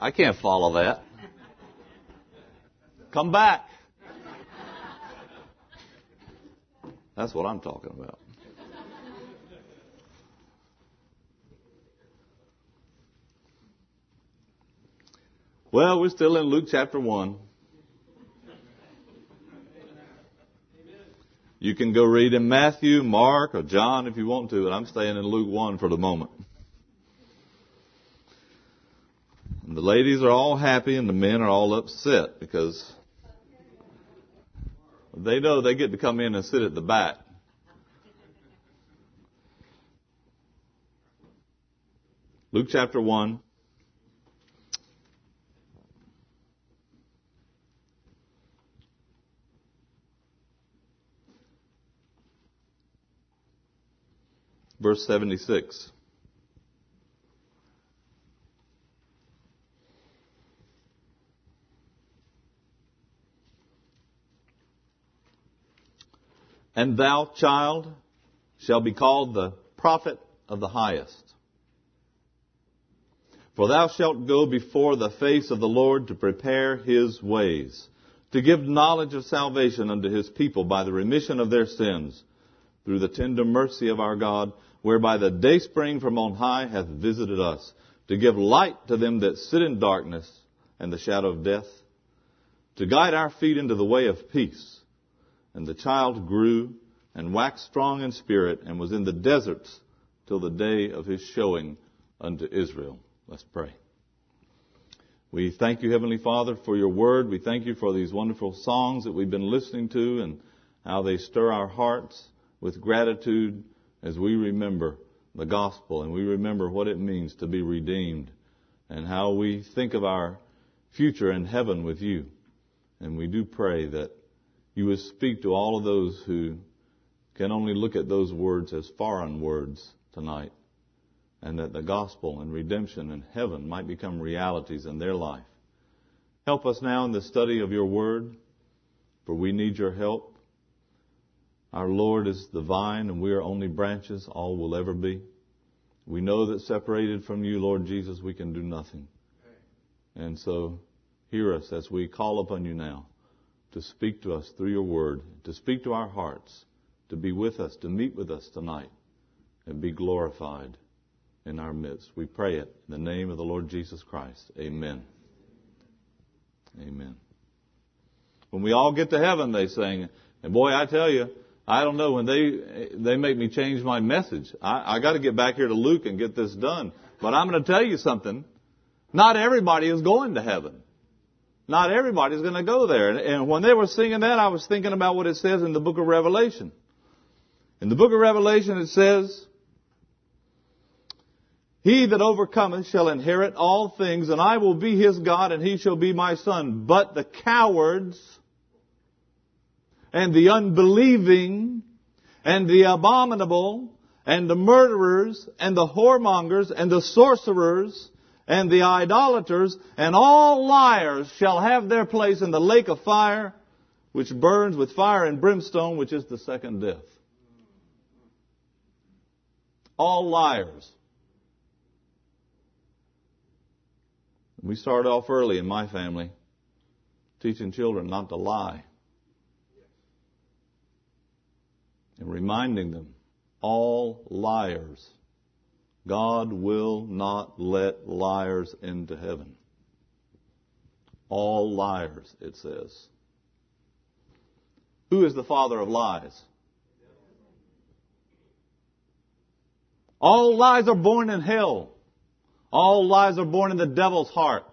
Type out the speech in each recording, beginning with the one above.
I can't follow that. Come back. That's what I'm talking about. Well, we're still in Luke chapter 1. You can go read in Matthew, Mark, or John if you want to, but I'm staying in Luke 1 for the moment. And the ladies are all happy and the men are all upset because they know they get to come in and sit at the back. Luke chapter 1. Verse 76. And thou, child, shall be called the prophet of the highest. For thou shalt go before the face of the Lord to prepare his ways, to give knowledge of salvation unto his people by the remission of their sins, through the tender mercy of our God, whereby the dayspring from on high hath visited us, to give light to them that sit in darkness and the shadow of death, to guide our feet into the way of peace. And the child grew and waxed strong in spirit and was in the deserts till the day of his showing unto Israel. Let's pray. We thank you, Heavenly Father, for your word. We thank you for these wonderful songs that we've been listening to and how they stir our hearts with gratitude as we remember the gospel and we remember what it means to be redeemed and how we think of our future in heaven with you. And we do pray that you would speak to all of those who can only look at those words as foreign words tonight, and that the gospel and redemption and heaven might become realities in their life. Help us now in the study of your word, for we need your help. Our Lord is the vine, and we are only branches, all will ever be. We know that separated from you, Lord Jesus, we can do nothing. And so, hear us as we call upon you now to speak to us through your word, to speak to our hearts, to be with us, to meet with us tonight, and be glorified in our midst. We pray it in the name of the Lord Jesus Christ. Amen. Amen. When we all get to heaven, they sing, and boy, I tell you, I don't know when they they make me change my message. I, I got to get back here to Luke and get this done. But I'm going to tell you something. Not everybody is going to heaven. Not everybody's going to go there. And when they were singing that, I was thinking about what it says in the book of Revelation. In the book of Revelation, it says, He that overcometh shall inherit all things, and I will be his God, and he shall be my son. But the cowards, and the unbelieving, and the abominable, and the murderers, and the whoremongers, and the sorcerers, and the idolaters and all liars shall have their place in the lake of fire, which burns with fire and brimstone, which is the second death. All liars. We started off early in my family teaching children not to lie and reminding them all liars God will not let liars into heaven. All liars, it says. Who is the father of lies? All lies are born in hell. All lies are born in the devil's heart.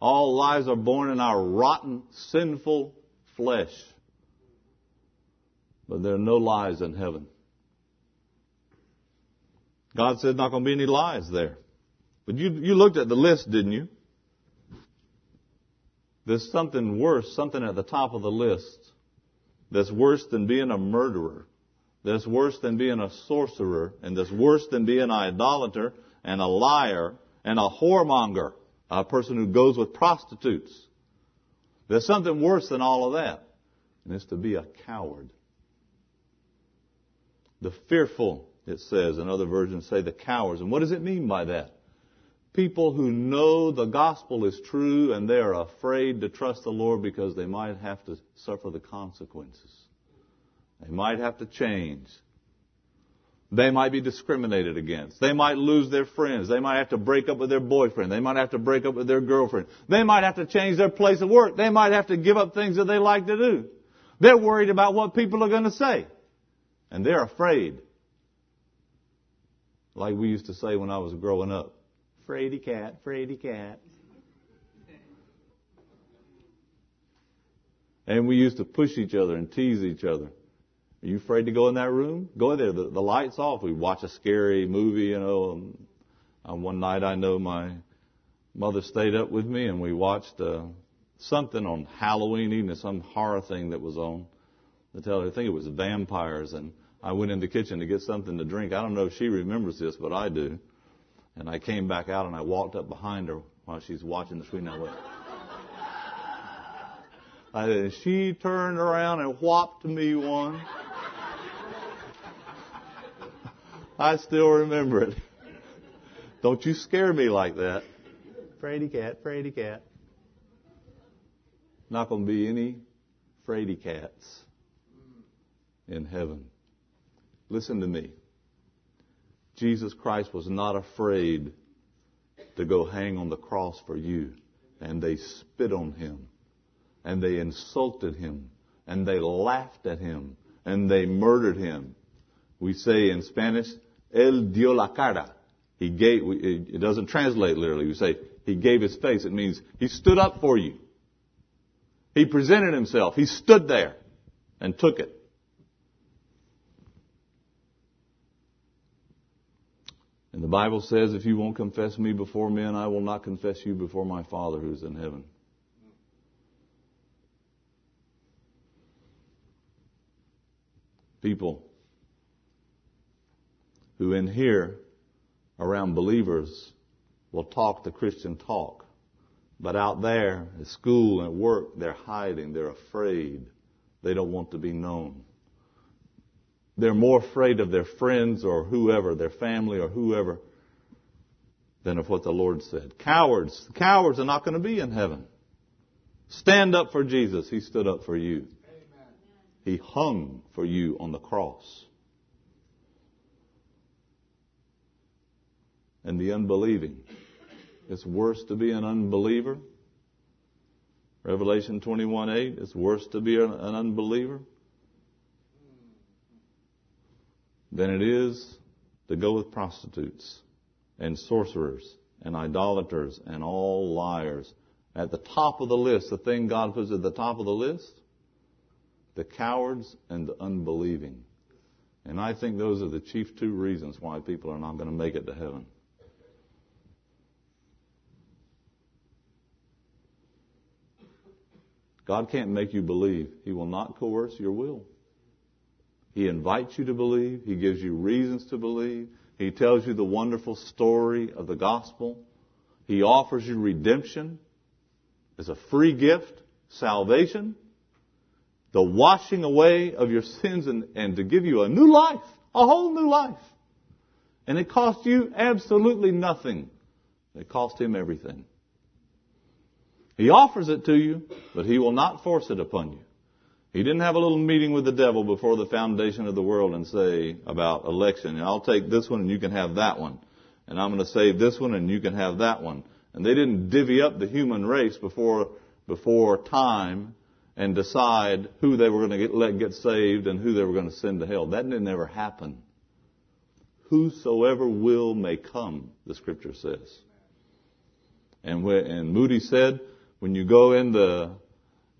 All lies are born in our rotten, sinful flesh. But there are no lies in heaven. God said not going to be any lies there. But you, you looked at the list, didn't you? There's something worse, something at the top of the list that's worse than being a murderer, that's worse than being a sorcerer, and that's worse than being an idolater and a liar and a whoremonger, a person who goes with prostitutes. There's something worse than all of that, and it's to be a coward. The fearful, it says, and other versions say the cowards. And what does it mean by that? people who know the gospel is true and they are afraid to trust the Lord because they might have to suffer the consequences. They might have to change. They might be discriminated against. They might lose their friends. They might have to break up with their boyfriend. They might have to break up with their girlfriend. They might have to change their place of work. They might have to give up things that they like to do. They're worried about what people are going to say. And they're afraid. Like we used to say when I was growing up. Fraidy cat, fraidy cat. And we used to push each other and tease each other. Are you afraid to go in that room? Go in there. The, the lights off. We watch a scary movie, you know. And, uh, one night I know my mother stayed up with me and we watched uh, something on Halloween evening, some horror thing that was on. Tell her, I think it was vampires. And I went in the kitchen to get something to drink. I don't know if she remembers this, but I do. And I came back out and I walked up behind her while she's watching the screen. I went, and she turned around and whopped me one. I still remember it. Don't you scare me like that. Fraidy cat, fraidy cat. Not going to be any fraidy cats in heaven. Listen to me. Jesus Christ was not afraid to go hang on the cross for you. And they spit on him. And they insulted him. And they laughed at him. And they murdered him. We say in Spanish, Él dio la cara. He gave, it doesn't translate literally. We say, he gave his face. It means he stood up for you. He presented himself. He stood there and took it. And the Bible says, if you won't confess me before men, I will not confess you before my Father who's in heaven. People who in here around believers will talk the Christian talk. But out there at school and at work, they're hiding. They're afraid. They don't want to be known. They're more afraid of their friends or whoever, their family or whoever, than of what the Lord said. Cowards. Cowards are not going to be in heaven. Stand up for Jesus. He stood up for you. Amen. He hung for you on the cross. and the unbelieving. It's worse to be an unbeliever. Revelation 21 8, It's worse to be an, an unbeliever than it is to go with prostitutes and sorcerers and idolaters and all liars. At the top of the list, the thing God puts at the top of the list, the cowards and the unbelieving. And I think those are the chief two reasons why people are not going to make it to heaven. God can't make you believe. He will not coerce your will. He invites you to believe. He gives you reasons to believe. He tells you the wonderful story of the gospel. He offers you redemption as a free gift, salvation, the washing away of your sins and, and to give you a new life, a whole new life. And it cost you absolutely nothing. It cost him everything. He offers it to you, but he will not force it upon you. He didn't have a little meeting with the devil before the foundation of the world and say about election, I'll take this one and you can have that one. And I'm going to save this one and you can have that one. And they didn't divvy up the human race before, before time and decide who they were going to get, let get saved and who they were going to send to hell. That didn't ever happen. Whosoever will may come, the scripture says. And, when, and Moody said, when you go in the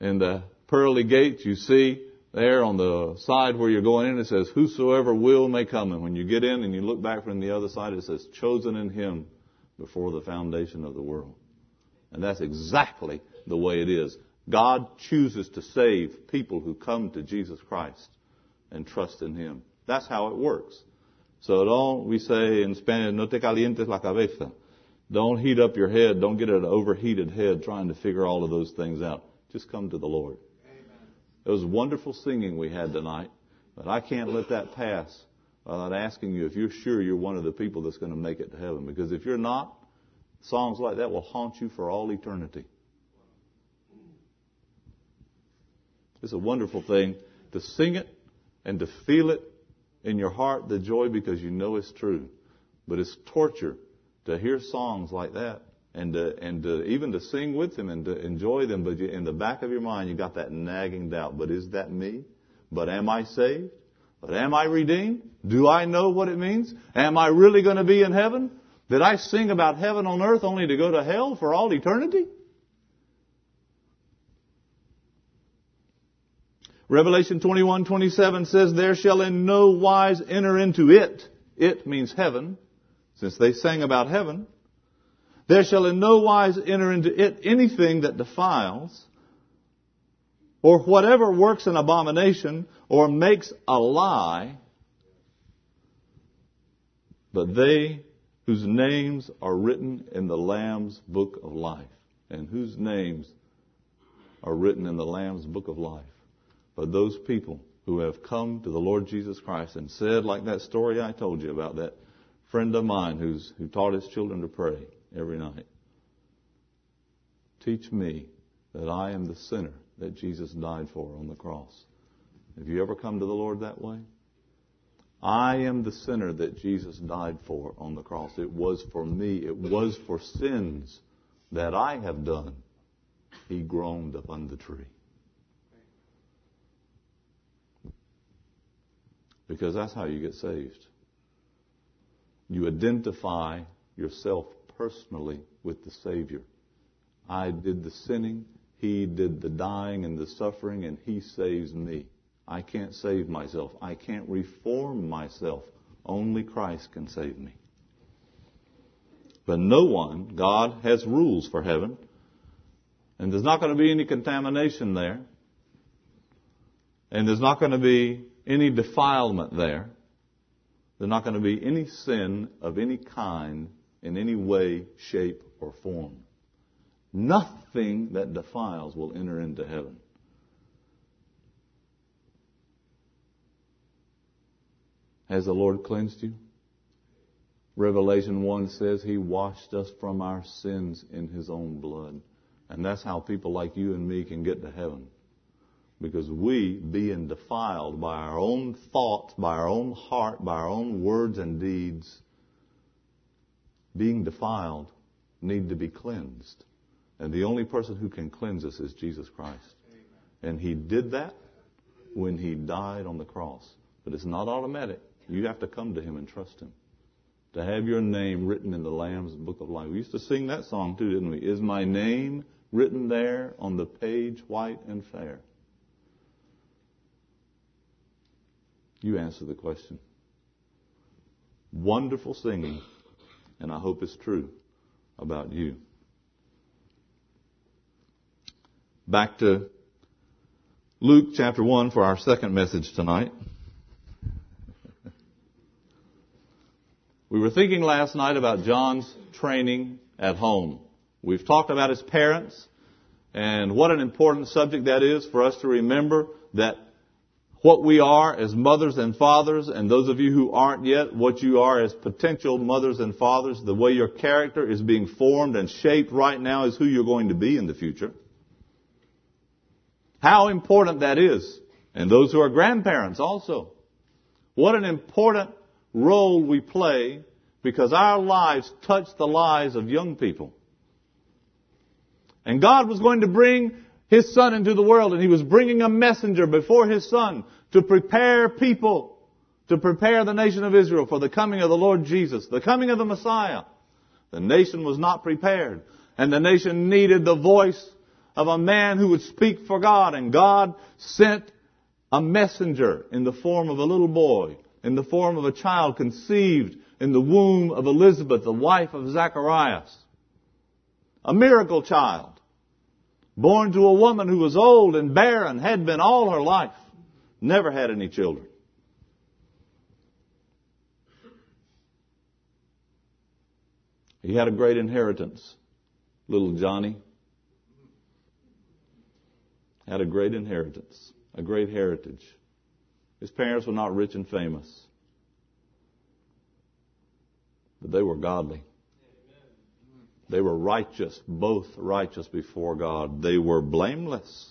in the pearly gates, you see there on the side where you're going in, it says, Whosoever will may come. And when you get in and you look back from the other side, it says, Chosen in Him before the foundation of the world. And that's exactly the way it is. God chooses to save people who come to Jesus Christ and trust in Him. That's how it works. So don't, we say in Spanish, no te calientes la cabeza. Don't heat up your head. Don't get an overheated head trying to figure all of those things out. Just come to the Lord. It was wonderful singing we had tonight, but I can't let that pass without asking you if you're sure you're one of the people that's going to make it to heaven. Because if you're not, Songs like that will haunt you for all eternity. It's a wonderful thing to sing it and to feel it in your heart, the joy, because you know it's true. But it's torture to hear songs like that and to, and to, even to sing with them and to enjoy them. But you, in the back of your mind, you got that nagging doubt. But is that me? But am I saved? But am I redeemed? Do I know what it means? Am I really going to be in heaven? Did I sing about heaven on earth only to go to hell for all eternity? Revelation 21:27 says, There shall in no wise enter into it. It means heaven, since they sang about heaven. There shall in no wise enter into it anything that defiles, or whatever works an abomination, or makes a lie, but they whose names are written in the Lamb's book of life. And whose names are written in the Lamb's book of life. But those people who have come to the Lord Jesus Christ and said, like that story I told you about that friend of mine who's, who taught his children to pray every night. Teach me that I am the sinner that Jesus died for on the cross. Have you ever come to the Lord that way? I am the sinner that Jesus died for on the cross. It was for me. It was for sins that I have done. He groaned upon the tree. Because that's how you get saved. You identify yourself personally with the Savior. I did the sinning, He did the dying and the suffering, and He saves me. I can't save myself. I can't reform myself. Only Christ can save me. But no one, God has rules for heaven, and there's not going to be any contamination there, and there's not going to be any defilement there. There's not going to be any sin of any kind in any way, shape, or form. Nothing that defiles will enter into heaven. Has the Lord cleansed you? Revelation 1 says He washed us from our sins in His own blood. And that's how people like you and me can get to heaven. Because we, being defiled by our own thoughts, by our own heart, by our own words and deeds, being defiled, need to be cleansed. And the only person who can cleanse us is Jesus Christ. And He did that when He died on the cross. But it's not automatic. You have to come to Him and trust Him. To have your name written in the Lamb's Book of Life. We used to sing that song too, didn't we? Is my name written there on the page white and fair? You answer the question. Wonderful singing, and I hope it's true about you. Back to Luke chapter 1 for our second message tonight. We were thinking last night about John's training at home. We've talked about his parents and what an important subject that is for us to remember that what we are as mothers and fathers, and those of you who aren't yet, what you are as potential mothers and fathers, the way your character is being formed and shaped right now is who you're going to be in the future. How important that is. And those who are grandparents also. What an important role we play because our lives touch the lives of young people. And God was going to bring His Son into the world and He was bringing a messenger before His Son to prepare people, to prepare the nation of Israel for the coming of the Lord Jesus, the coming of the Messiah. The nation was not prepared and the nation needed the voice of a man who would speak for God and God sent a messenger in the form of a little boy in the form of a child conceived in the womb of Elizabeth, the wife of Zacharias. A miracle child. Born to a woman who was old and barren, had been all her life. Never had any children. He had a great inheritance. Little Johnny had a great inheritance, a great heritage. His parents were not rich and famous, but they were godly. They were righteous, both righteous before God. They were blameless.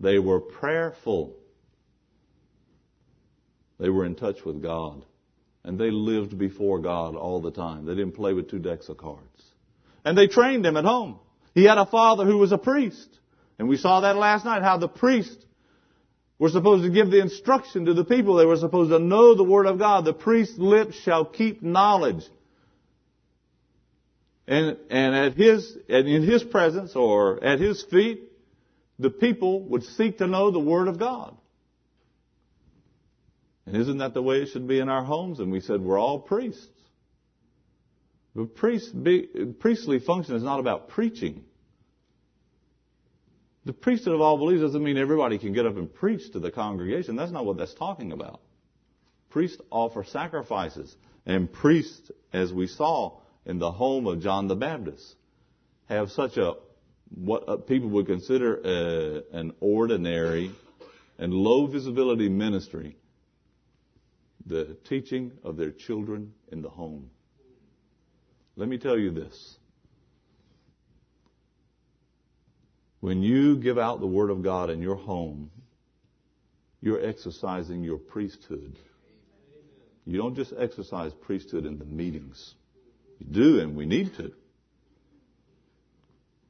They were prayerful. They were in touch with God. And they lived before God all the time. They didn't play with two decks of cards. And they trained him at home. He had a father who was a priest. And we saw that last night, how the priest were supposed to give the instruction to the people. They were supposed to know the Word of God. The priest's lips shall keep knowledge. And, and at his, and in his presence or at his feet, the people would seek to know the Word of God. And isn't that the way it should be in our homes? And we said we're all priests. But priest, be, priestly function is not about preaching. The priesthood of all believers doesn't mean everybody can get up and preach to the congregation. That's not what that's talking about. Priests offer sacrifices. And priests, as we saw in the home of John the Baptist, have such a, what uh, people would consider a, an ordinary and low visibility ministry, the teaching of their children in the home. Let me tell you this. When you give out the Word of God in your home, you're exercising your priesthood. You don't just exercise priesthood in the meetings. You do, and we need to.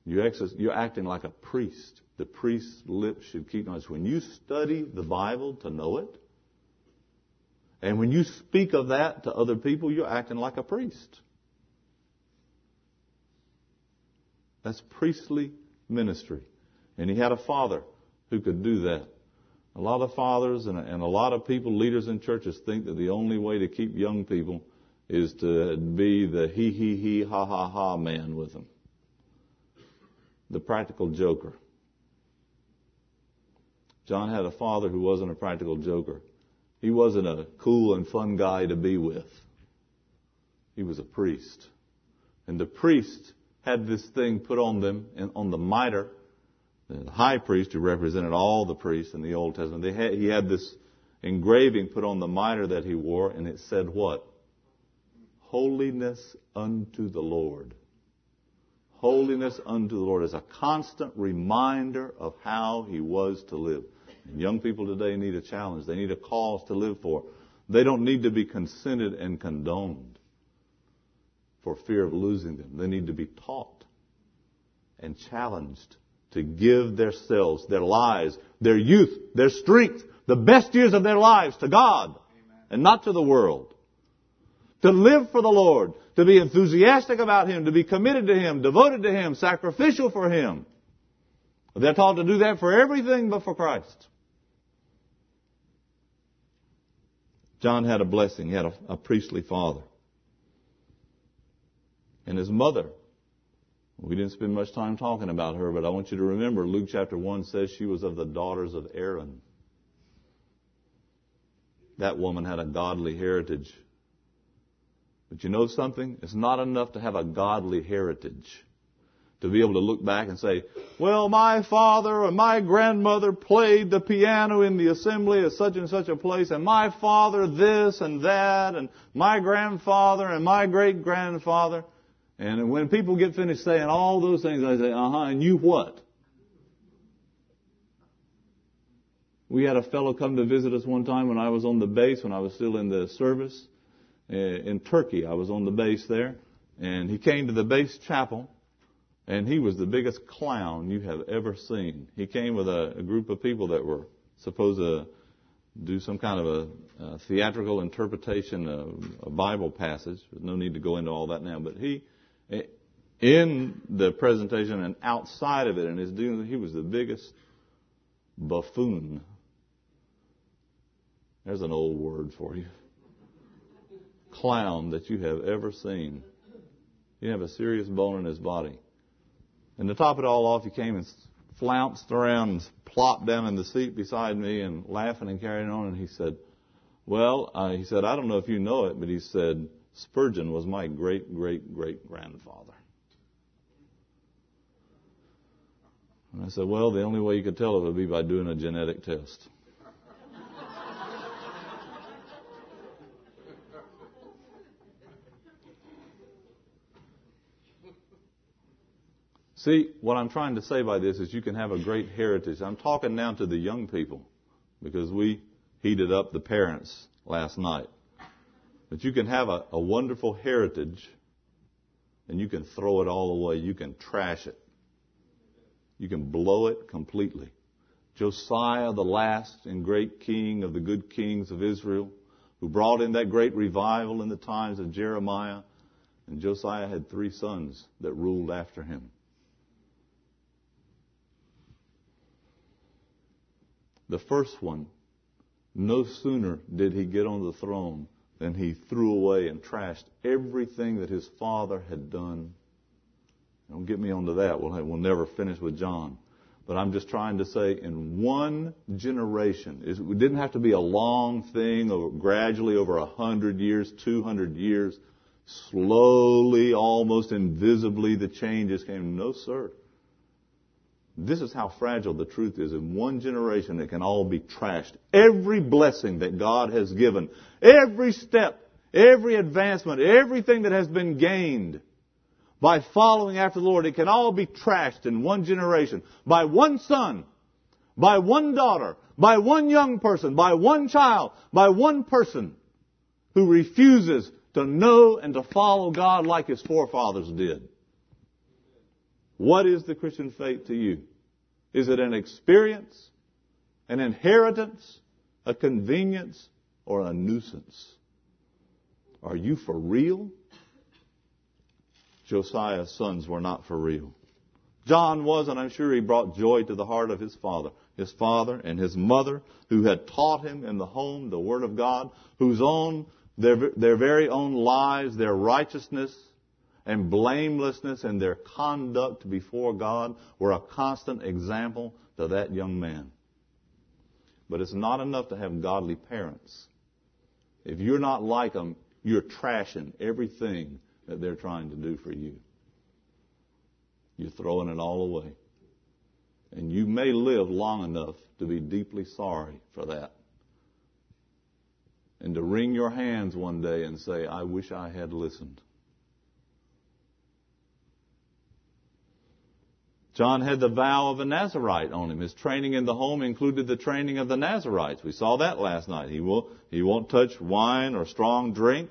You're, acting like a priest. The priest's lips should keep knowledge. When you study the Bible to know it, and when you speak of that to other people, you're acting like a priest. That's priestly ministry. And he had a father who could do that. A lot of fathers and a lot of people, leaders in churches, think that the only way to keep young people is to be the he he he ha ha ha man with them. The practical joker. John had a father who wasn't a practical joker. He wasn't a cool and fun guy to be with. He was a priest. And the priest had this thing put on them on the mitre. The high priest, who represented all the priests in the Old Testament, had, he had this engraving put on the mitre that he wore, and it said what? Holiness unto the Lord. Holiness unto the Lord is a constant reminder of how he was to live. And young people today need a challenge. They need a cause to live for. They don't need to be consented and condoned for fear of losing them. They need to be taught and challenged to give themselves, their lives, their youth, their strength, the best years of their lives to God Amen. and not to the world. To live for the Lord, to be enthusiastic about Him, to be committed to Him, devoted to Him, sacrificial for Him. They're taught to do that for everything but for Christ. John had a blessing. He had a, a priestly father and his mother. We didn't spend much time talking about her, but I want you to remember Luke chapter 1 says she was of the daughters of Aaron. That woman had a godly heritage. But you know something? It's not enough to have a godly heritage. To be able to look back and say, well, my father or my grandmother played the piano in the assembly at such and such a place, and my father this and that, and my grandfather and my great grandfather. And when people get finished saying all those things, I say, uh huh, and you what? We had a fellow come to visit us one time when I was on the base, when I was still in the service Uh, in Turkey. I was on the base there, and he came to the base chapel, and he was the biggest clown you have ever seen. He came with a, a group of people that were supposed to do some kind of a, a theatrical interpretation of a Bible passage. There's no need to go into all that now, but he eh, in the presentation and outside of it and his doing, he was the biggest buffoon. There's an old word for you. Clown that you have ever seen. He have a serious bone in his body. And to top it all off, he came and flounced around and plopped down in the seat beside me and laughing and carrying on. And he said, well, uh, he said, I don't know if you know it, but he said, Spurgeon was my great, great, great grandfather. And I said, well, the only way you could tell it would be by doing a genetic test. See, what I'm trying to say by this is you can have a great heritage. I'm talking now to the young people because we heated up the parents last night. But you can have a, a wonderful heritage and you can throw it all away. You can trash it. You can blow it completely. Josiah, the last and great king of the good kings of Israel, who brought in that great revival in the times of Jeremiah. And Josiah had three sons that ruled after him. The first one, no sooner did he get on the throne than he threw away and trashed everything that his father had done. Don't get me onto that. We'll, we'll never finish with John. But I'm just trying to say in one generation, it didn't have to be a long thing or gradually over a hundred years, two hundred years, slowly, almost invisibly, the changes came. No, sir. This is how fragile the truth is. In one generation, it can all be trashed. Every blessing that God has given, every step, every advancement, everything that has been gained by following after the Lord, it can all be trashed in one generation by one son, by one daughter, by one young person, by one child, by one person who refuses to know and to follow God like his forefathers did. What is the Christian faith to you? Is it an experience, an inheritance, a convenience, or a nuisance? Are you for real? Josiah's sons were not for real. John was, and I'm sure he brought joy to the heart of his father. His father and his mother, who had taught him in the home the Word of God, whose own, their, their very own lives, their righteousness, and blamelessness in their conduct before God were a constant example to that young man. But it's not enough to have godly parents. If you're not like them, you're trashing everything that they're trying to do for you. You're throwing it all away. And you may live long enough to be deeply sorry for that. And to wring your hands one day and say, I wish I had listened. John had the vow of a Nazarite on him. His training in the home included the training of the Nazarites. We saw that last night. He will, he won't touch wine or strong drink.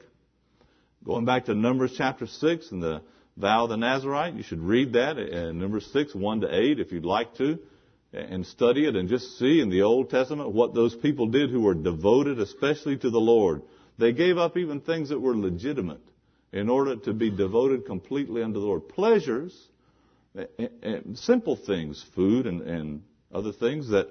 Going back to Numbers chapter 6 and the vow of the Nazarite, you should read that in Numbers 6, 1 to 8 if you'd like to, and study it and just see in the Old Testament what those people did who were devoted especially to the Lord. They gave up even things that were legitimate in order to be devoted completely unto the Lord. Pleasures simple things, food and, and other things that,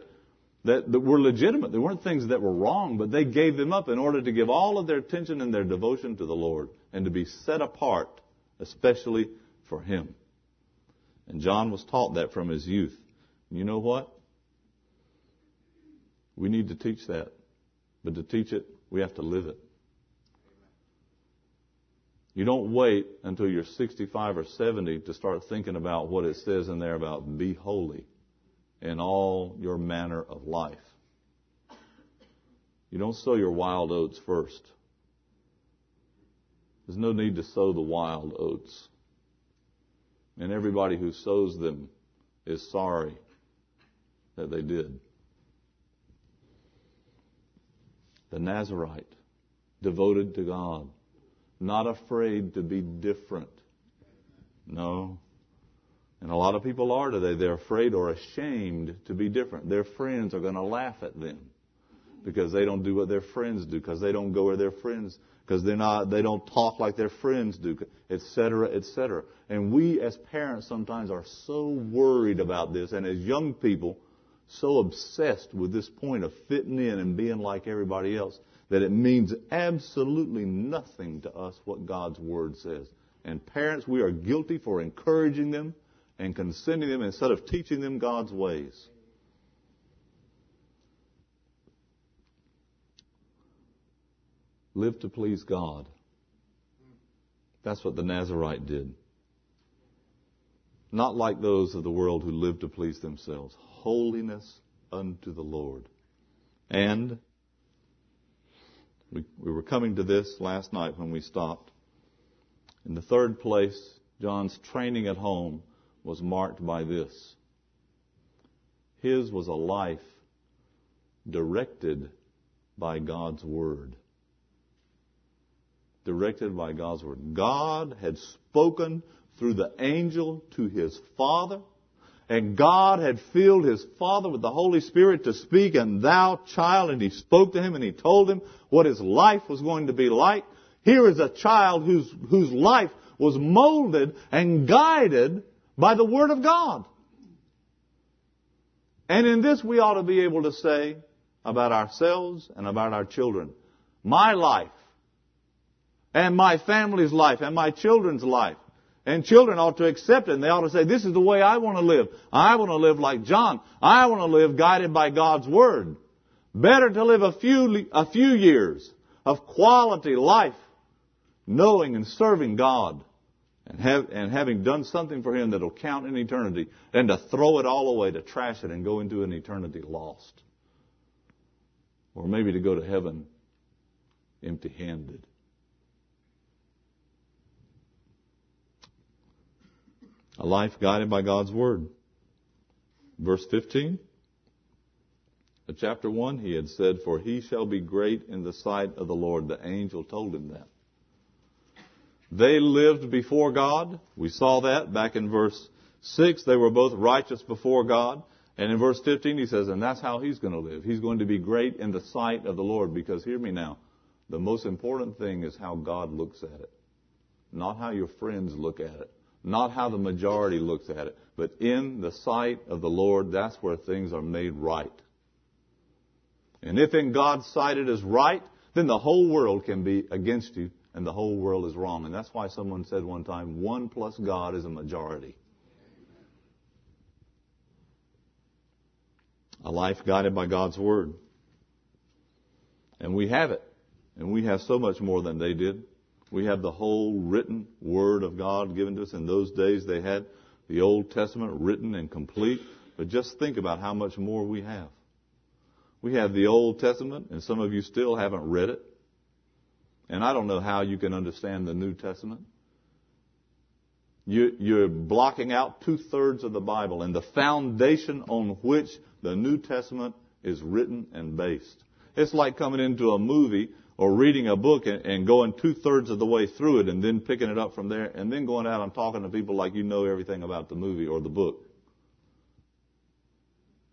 that, that were legitimate. They weren't things that were wrong, but they gave them up in order to give all of their attention and their devotion to the Lord and to be set apart, especially for Him. And John was taught that from his youth. You know what? We need to teach that. But to teach it, we have to live it. You don't wait until you're 65 or 70 to start thinking about what it says in there about be holy in all your manner of life. You don't sow your wild oats first. There's no need to sow the wild oats. And everybody who sows them is sorry that they did. The Nazarite, devoted to God not afraid to be different. No. And a lot of people are today. They're afraid or ashamed to be different. Their friends are going to laugh at them because they don't do what their friends do, because they don't go where their friends, because they're not, they don't talk like their friends do, etc., etc. And we as parents sometimes are so worried about this, and as young people, so obsessed with this point of fitting in and being like everybody else that it means absolutely nothing to us what God's Word says. And parents, we are guilty for encouraging them and consenting them instead of teaching them God's ways. Live to please God. That's what the Nazarite did. Not like those of the world who live to please themselves. Holiness unto the Lord. And we, we were coming to this last night when we stopped. In the third place, John's training at home was marked by this. His was a life directed by God's Word. Directed by God's Word. God had spoken through the angel to his father, and God had filled his father with the Holy Spirit to speak, and thou, child, and he spoke to him and he told him what his life was going to be like. Here is a child whose, whose life was molded and guided by the Word of God. And in this we ought to be able to say about ourselves and about our children, my life and my family's life and my children's life. And children ought to accept it and they ought to say, this is the way I want to live. I want to live like John. I want to live guided by God's Word. Better to live a few, a few years of quality life knowing and serving God and, have, and having done something for Him that will count in eternity, than to throw it all away, to trash it and go into an eternity lost. Or maybe to go to heaven empty handed. A life guided by God's Word. Verse 15 of chapter 1, he had said, For he shall be great in the sight of the Lord. The angel told him that. They lived before God. We saw that back in verse 6. They were both righteous before God. And in verse 15 he says, and that's how he's going to live. He's going to be great in the sight of the Lord because hear me now. The most important thing is how God looks at it. Not how your friends look at it. Not how the majority looks at it. But in the sight of the Lord, that's where things are made right. And if in God's sight it is right, then the whole world can be against you and the whole world is wrong. And that's why someone said one time, one plus God is a majority. A life guided by God's Word. And we have it. And we have so much more than they did. We have the whole written Word of God given to us. In those days they had the Old Testament written and complete. But just think about how much more we have. We have the Old Testament, and some of you still haven't read it. And I don't know how you can understand the New Testament. You, are blocking out two thirds of the Bible and the foundation on which the New Testament is written and based. It's like coming into a movie or reading a book and, and going two thirds of the way through it and then picking it up from there and then going out and talking to people like you know everything about the movie or the book.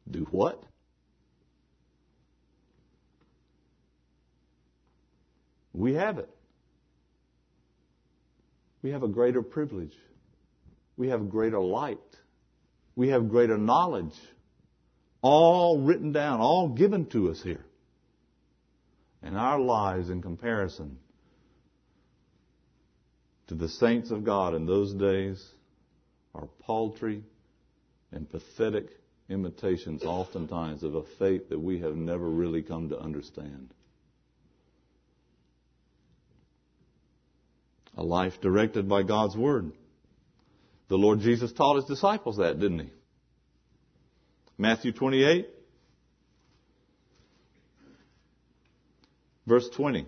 Do what? We have it. We have a greater privilege. We have greater light. We have greater knowledge. All written down, all given to us here. And our lives in comparison to the saints of God in those days are paltry and pathetic imitations oftentimes of a faith that we have never really come to understand. A life directed by God's Word. The Lord Jesus taught His disciples that, didn't He? Matthew 28, verse 20.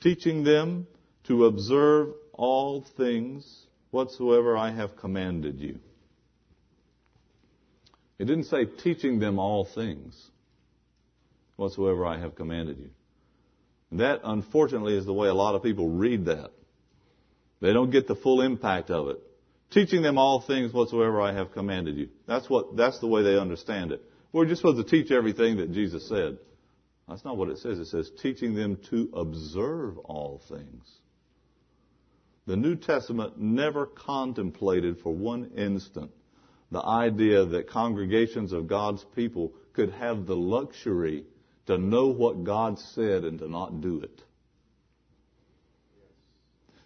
Teaching them to observe all things whatsoever I have commanded you. It didn't say teaching them all things whatsoever I have commanded you. That, unfortunately, is the way a lot of people read that. They don't get the full impact of it. Teaching them all things whatsoever I have commanded you. That's what, that's the way they understand it. We're just supposed to teach everything that Jesus said. That's not what it says. It says teaching them to observe all things. The New Testament never contemplated for one instant the idea that congregations of God's people could have the luxury to know what God said and to not do it.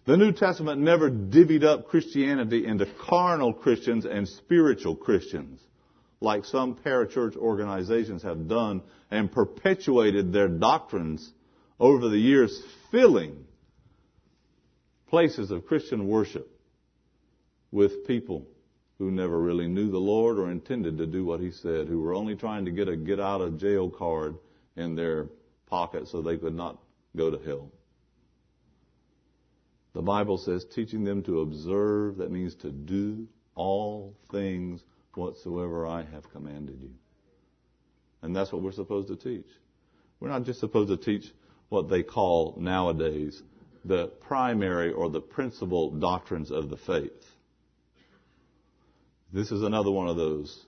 The New Testament never divvied up Christianity into carnal Christians and spiritual Christians, like some parachurch organizations have done and perpetuated their doctrines over the years, filling places of Christian worship with people who never really knew the Lord or intended to do what He said, who were only trying to get a get out of jail card in their pocket so they could not go to hell. The Bible says teaching them to observe, that means to do all things whatsoever I have commanded you. And that's what we're supposed to teach. We're not just supposed to teach what they call nowadays the primary or the principal doctrines of the faith. This is another one of those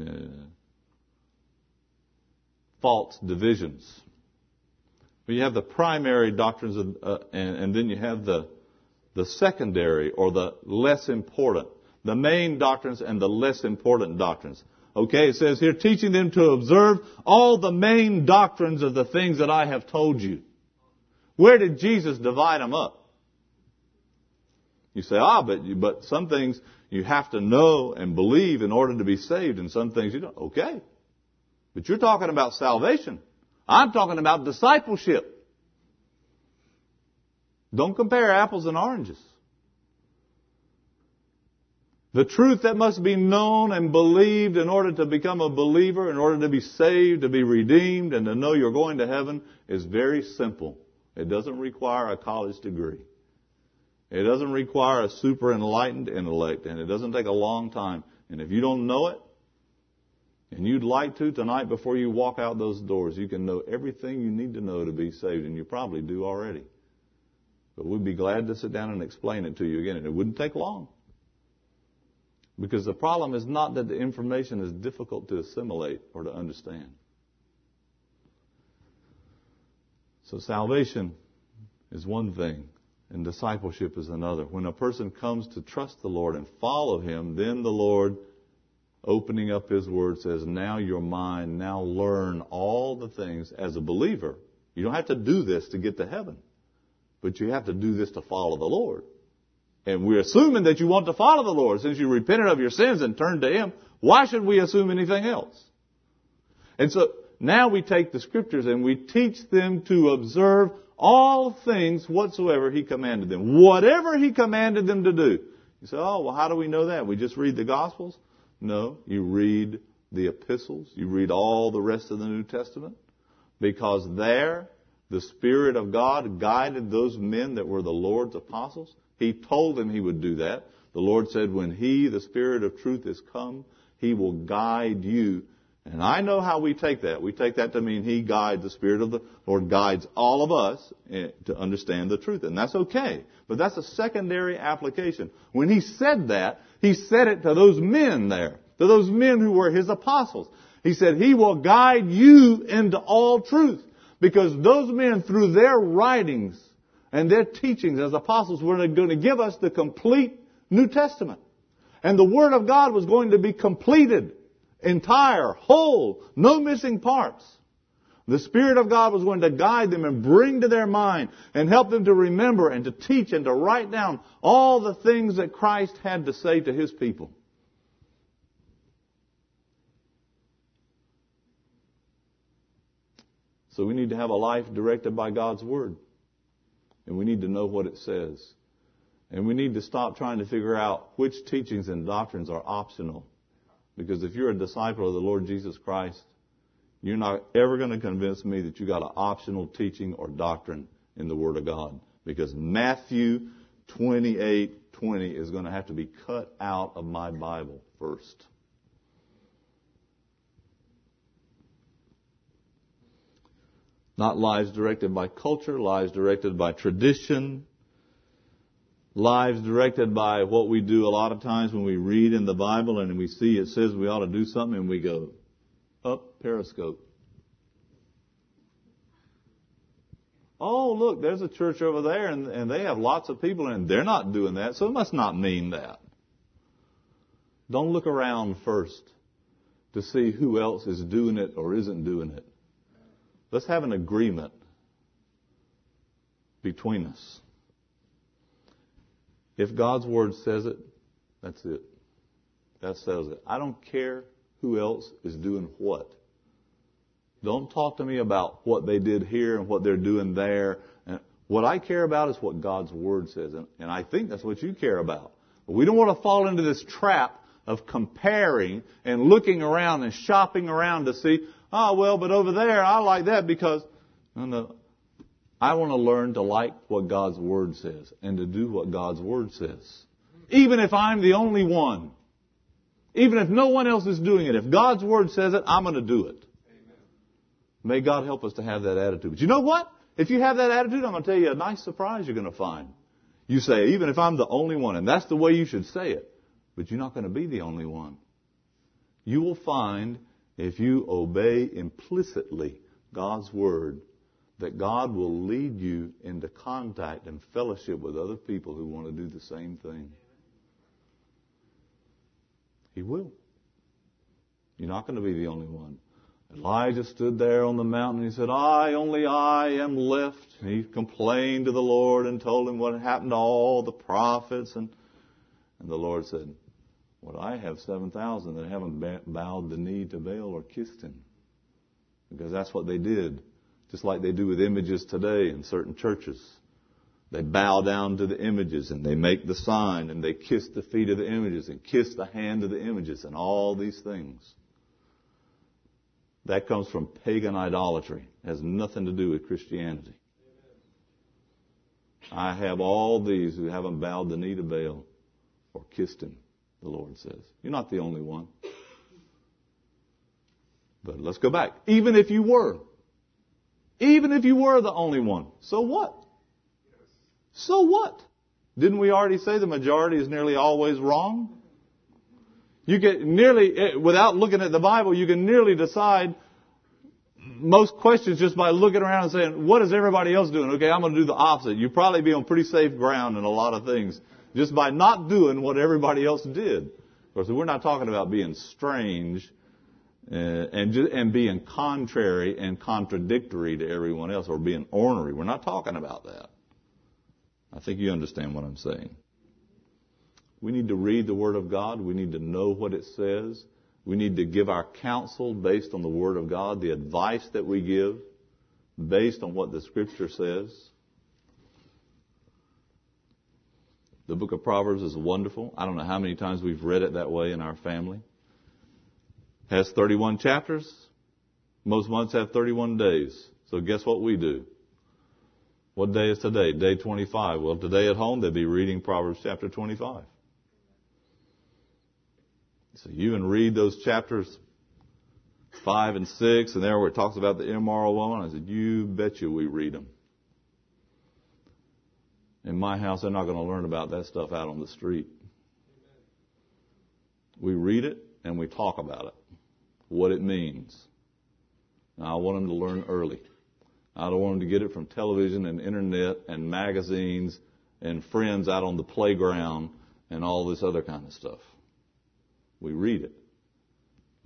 uh, false divisions. But you have the primary doctrines, of, uh, and, and then you have the the secondary or the less important, the main doctrines and the less important doctrines. Okay, it says here, teaching them to observe all the main doctrines of the things that I have told you. Where did Jesus divide them up? You say, ah, but, but some things you have to know and believe in order to be saved, and some things you don't. Okay. But you're talking about salvation. I'm talking about discipleship. Don't compare apples and oranges. The truth that must be known and believed in order to become a believer, in order to be saved, to be redeemed, and to know you're going to heaven is very simple. It doesn't require a college degree. It doesn't require a super enlightened intellect, and it doesn't take a long time. And if you don't know it, and you'd like to tonight before you walk out those doors, you can know everything you need to know to be saved, and you probably do already. But we'd be glad to sit down and explain it to you again, and it wouldn't take long. Because the problem is not that the information is difficult to assimilate or to understand. So salvation is one thing, and discipleship is another. When a person comes to trust the Lord and follow Him, then the Lord, opening up His Word, says, Now your mind, now learn all the things as a believer. You don't have to do this to get to heaven. But you have to do this to follow the Lord. And we're assuming that you want to follow the Lord. Since you repented of your sins and turned to Him, why should we assume anything else? And so now we take the scriptures and we teach them to observe all things whatsoever He commanded them. Whatever He commanded them to do. You say, oh, well, how do we know that? We just read the Gospels? No, you read the epistles. You read all the rest of the New Testament. Because there the Spirit of God guided those men that were the Lord's apostles. He told them He would do that. The Lord said, when He, the Spirit of truth, is come, He will guide you. And I know how we take that. We take that to mean He guides, the Spirit of the Lord guides all of us eh, to understand the truth. And that's okay. But that's a secondary application. When He said that, He said it to those men there, to those men who were His apostles. He said, He will guide you into all truth. Because those men, through their writings and their teachings as apostles, were going to give us the complete New Testament. And the Word of God was going to be completed, entire, whole, no missing parts. The Spirit of God was going to guide them and bring to their mind and help them to remember and to teach and to write down all the things that Christ had to say to His people. So we need to have a life directed by God's Word. And we need to know what it says. And we need to stop trying to figure out which teachings and doctrines are optional. Because if you're a disciple of the Lord Jesus Christ, you're not ever going to convince me that you got an optional teaching or doctrine in the Word of God. Because Matthew 28, 20 is going to have to be cut out of my Bible first. Not lives directed by culture, lives directed by tradition, lives directed by what we do a lot of times when we read in the Bible and we see it says we ought to do something and we go, up periscope. Oh, look, there's a church over there and, and they have lots of people and they're not doing that, so it must not mean that. Don't look around first to see who else is doing it or isn't doing it. Let's have an agreement between us. If God's Word says it, that's it. That says it. I don't care who else is doing what. Don't talk to me about what they did here and what they're doing there. And what I care about is what God's Word says. And, and I think that's what you care about. But we don't want to fall into this trap of comparing and looking around and shopping around to see, oh, well, but over there, I like that because, no, no. I want to learn to like what God's Word says and to do what God's Word says. Even if I'm the only one. Even if no one else is doing it. If God's Word says it, I'm going to do it. Amen. May God help us to have that attitude. But you know what? If you have that attitude, I'm going to tell you a nice surprise you're going to find. You say, even if I'm the only one, and that's the way you should say it, but you're not going to be the only one. You will find, if you obey implicitly God's Word, that God will lead you into contact and fellowship with other people who want to do the same thing. He will. You're not going to be the only one. Elijah stood there on the mountain and he said, I, only I am left. And he complained to the Lord and told him what had happened to all the prophets. And, and the Lord said, Well, I have 7,000 that haven't bowed the knee to Baal or kissed him. Because that's what they did. Just like they do with images today in certain churches. They bow down to the images and they make the sign and they kiss the feet of the images and kiss the hand of the images and all these things. That comes from pagan idolatry. It has nothing to do with Christianity. I have all these who haven't bowed the knee to Baal or kissed him, the Lord says. You're not the only one. But let's go back. Even if you were, even if you were the only one, so what? So what? Didn't we already say the majority is nearly always wrong? You can nearly, eh, without looking at the Bible, you can nearly decide most questions just by looking around and saying, what is everybody else doing? Okay, I'm going to do the opposite. You'd probably be on pretty safe ground in a lot of things just by not doing what everybody else did. Of course, we're not talking about being strange uh, and, and being contrary and contradictory to everyone else or being ornery. We're not talking about that. I think you understand what I'm saying. We need to read the Word of God. We need to know what it says. We need to give our counsel based on the Word of God, the advice that we give based on what the Scripture says. The book of Proverbs is wonderful. I don't know how many times we've read it that way in our family. It has 31 chapters. Most months have 31 days. So guess what we do? What day is today? Day 25. Well, today at home they'll be reading Proverbs chapter 25. So you can read those chapters five and six, and there where it talks about the immoral woman. I said, you betcha we read them. In my house, they're not going to learn about that stuff out on the street. We read it and we talk about it, what it means. Now, I want them to learn early. I don't want them to get it from television and internet and magazines and friends out on the playground and all this other kind of stuff. We read it.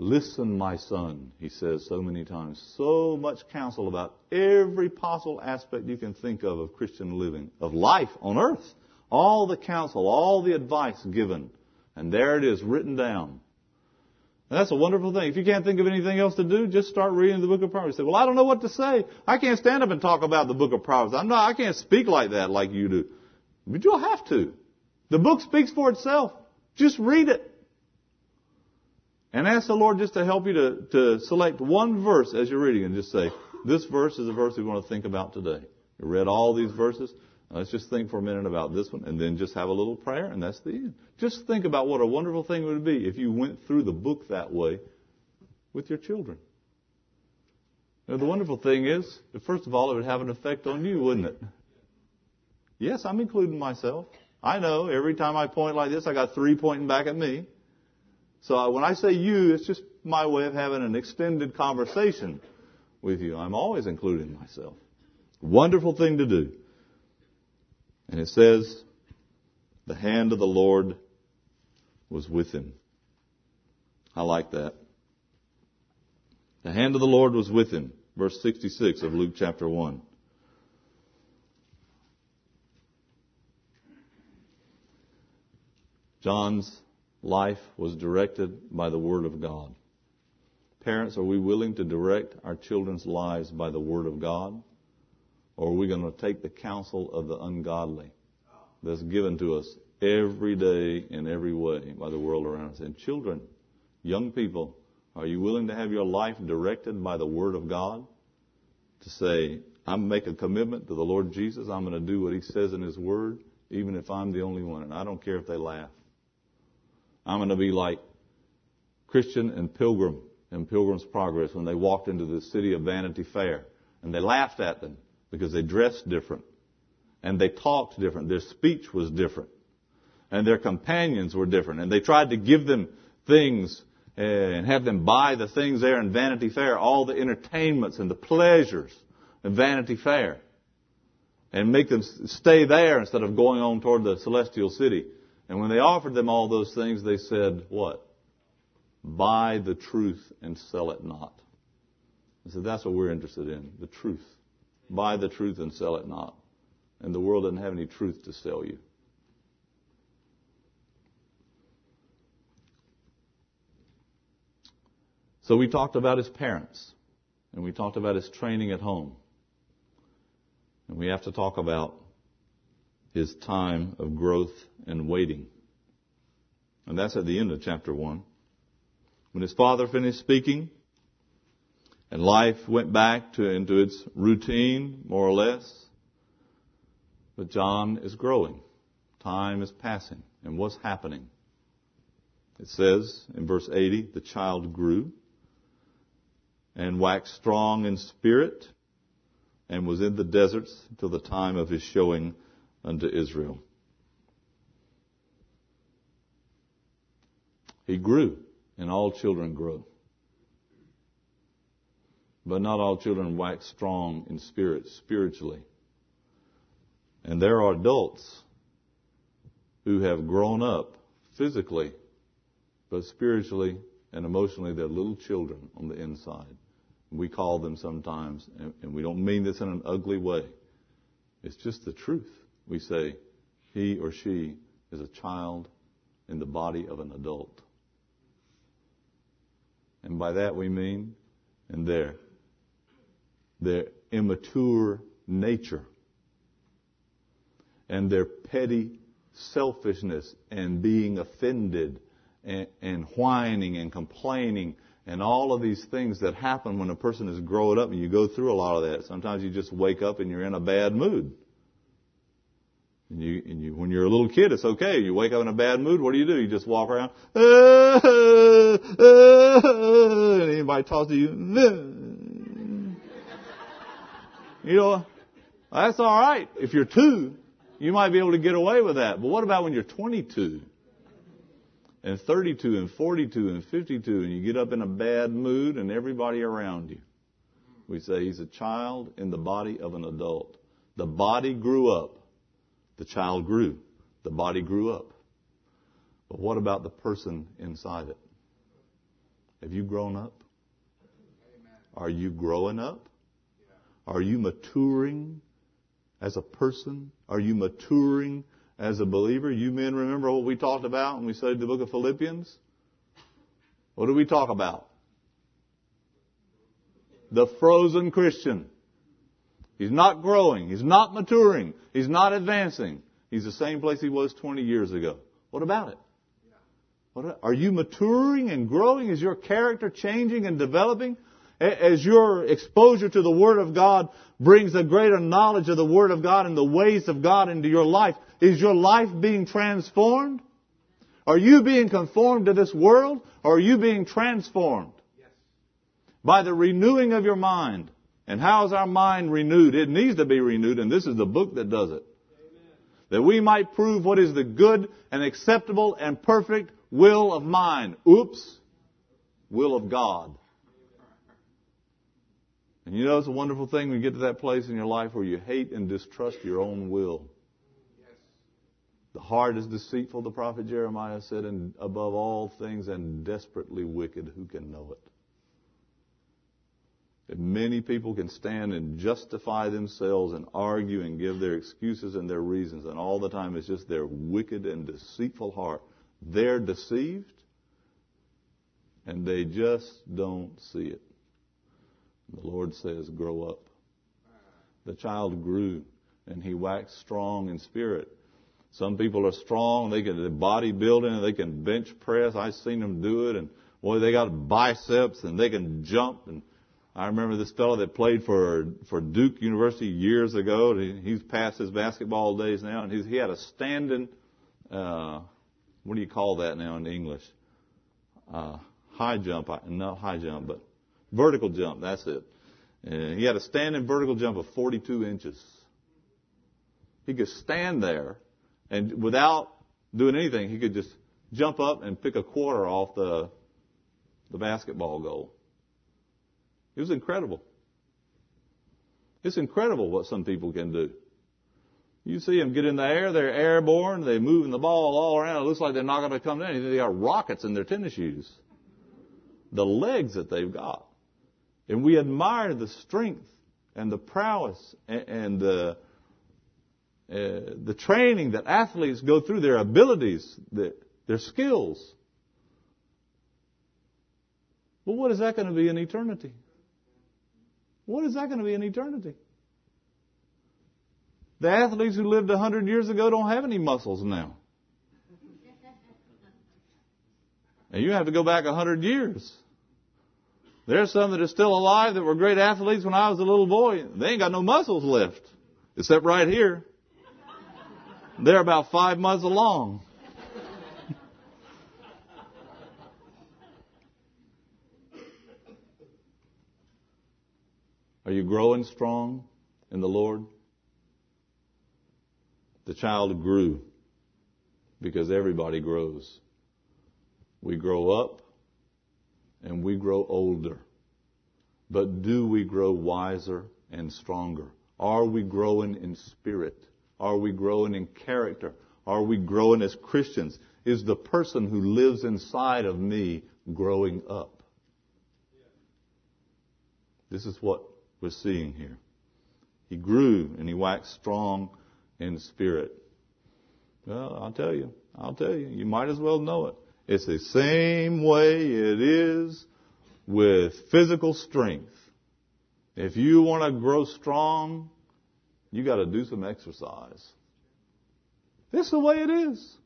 Listen, my son, he says so many times. So much counsel about every possible aspect you can think of of Christian living, of life on earth. All the counsel, all the advice given. And there it is written down. And that's a wonderful thing. If you can't think of anything else to do, just start reading the book of Proverbs. You say, well, I don't know what to say. I can't stand up and talk about the book of Proverbs. I'm not, I can't speak like that like you do. But you'll have to. The book speaks for itself. Just read it. And ask the Lord just to help you to, to select one verse as you're reading and just say, this verse is the verse we want to think about today. You read all these verses. Let's just think for a minute about this one and then just have a little prayer and that's the end. Just think about what a wonderful thing it would be if you went through the book that way with your children. Now, the wonderful thing is, first of all, it would have an effect on you, wouldn't it? Yes, I'm including myself. I know every time I point like this, I got three pointing back at me. So when I say you, it's just my way of having an extended conversation with you. I'm always including myself. Wonderful thing to do. And it says, the hand of the Lord was with him. I like that. The hand of the Lord was with him. Verse 66 of Luke chapter 1. John's life was directed by the Word of God. Parents, are we willing to direct our children's lives by the Word of God? Or are we going to take the counsel of the ungodly that's given to us every day in every way by the world around us? And children, young people, are you willing to have your life directed by the Word of God? To say, I'm making a commitment to the Lord Jesus. I'm going to do what He says in His Word. even if I'm the only one, and I don't care if they laugh. I'm going to be like Christian and Pilgrim in Pilgrim's Progress when they walked into the city of Vanity Fair and they laughed at them because they dressed different and they talked different. Their speech was different and their companions were different and they tried to give them things and have them buy the things there in Vanity Fair, all the entertainments and the pleasures in Vanity Fair and make them stay there instead of going on toward the celestial city. And when they offered them all those things, they said, what? Buy the truth and sell it not. I said, that's what we're interested in, the truth. Buy the truth and sell it not. And the world doesn't have any truth to sell you. So we talked about his parents, and we talked about his training at home. And we have to talk about his time of growth and waiting. And that's at the end of chapter 1. When his father finished speaking, and life went back to, into its routine, more or less, but John is growing. Time is passing. And what's happening? It says in verse 80, the child grew and waxed strong in spirit and was in the deserts till the time of his showing unto Israel. He grew, and all children grow. But not all children wax strong in spirit, spiritually. And there are adults who have grown up physically, but spiritually and emotionally, they're little children on the inside. We call them sometimes, and we don't mean this in an ugly way. It's just the truth. We say, he or she is a child in the body of an adult. And by that we mean, in their, their immature nature and their petty selfishness and being offended and, and whining and complaining and all of these things that happen when a person is growing up and you go through a lot of that. Sometimes you just wake up and you're in a bad mood. And you, and you, when you're a little kid, it's okay. You wake up in a bad mood, what do you do? You just walk around, and anybody talks to you, you know, that's alright. If you're two, you might be able to get away with that. But what about when you're 22? and 32 and 42 and 52 and you get up in a bad mood and everybody around you. We say he's a child in the body of an adult. The body grew up. The child grew. The body grew up. But what about the person inside it? Have you grown up? Are you growing up? Are you maturing as a person? Are you maturing as a believer. You men remember what we talked about when we studied the book of Philippians? What did we talk about? The frozen Christian. He's not growing. He's not maturing. He's not advancing. He's the same place he was 20 years ago. What about it? What, are you maturing and growing? Is your character changing and developing? As your exposure to the Word of God brings a greater knowledge of the Word of God and the ways of God into your life, is your life being transformed? Are you being conformed to this world or are you being transformed? Yes. By the renewing of your mind. And how is our mind renewed? It needs to be renewed and this is the book that does it. Amen. That we might prove what is the good and acceptable and perfect will of mine. Oops. Will of God. And you know it's a wonderful thing when you get to that place in your life where you hate and distrust your own will. The heart is deceitful, the prophet Jeremiah said, and above all things and desperately wicked, who can know it? Many people can stand and justify themselves and argue and give their excuses and their reasons, and all the time it's just their wicked and deceitful heart. They're deceived, and they just don't see it. The Lord says, grow up. The child grew and he waxed strong in spirit. Some people are strong. They can do bodybuilding and they can bench press. I've seen them do it and boy, they got biceps and they can jump and I remember this fellow that played for for Duke University years ago. He's past his basketball days now, and he's, he had a standing. Uh, what do you call that now in English? Uh, high jump, not high jump, but vertical jump. That's it. And he had a standing vertical jump of 42 inches. He could stand there, and without doing anything, he could just jump up and pick a quarter off the the basketball goal. It was incredible. It's incredible what some people can do. You see them get in the air, they're airborne, they're moving the ball all around. It looks like they're not going to come down. They got rockets in their tennis shoes. The legs that they've got. And we admire the strength and the prowess and, the, uh, the training that athletes go through, their abilities, their skills. But what is that going to be in eternity? What is that going to be in eternity? The athletes who lived 100 years ago don't have any muscles now. And you have to go back 100 years. There's some that are still alive that were great athletes when I was a little boy. They ain't got no muscles left. Except right here. They're about five months along. Are you growing strong in the Lord? The child grew because everybody grows. We grow up and we grow older. But do we grow wiser and stronger? Are we growing in spirit? Are we growing in character? Are we growing as Christians? Is the person who lives inside of me growing up? This is what we're seeing here. He grew and he waxed strong in spirit. Well, I'll tell you, I'll tell you, you might as well know it. It's the same way it is with physical strength. If you want to grow strong, you got to do some exercise. This is the way it is.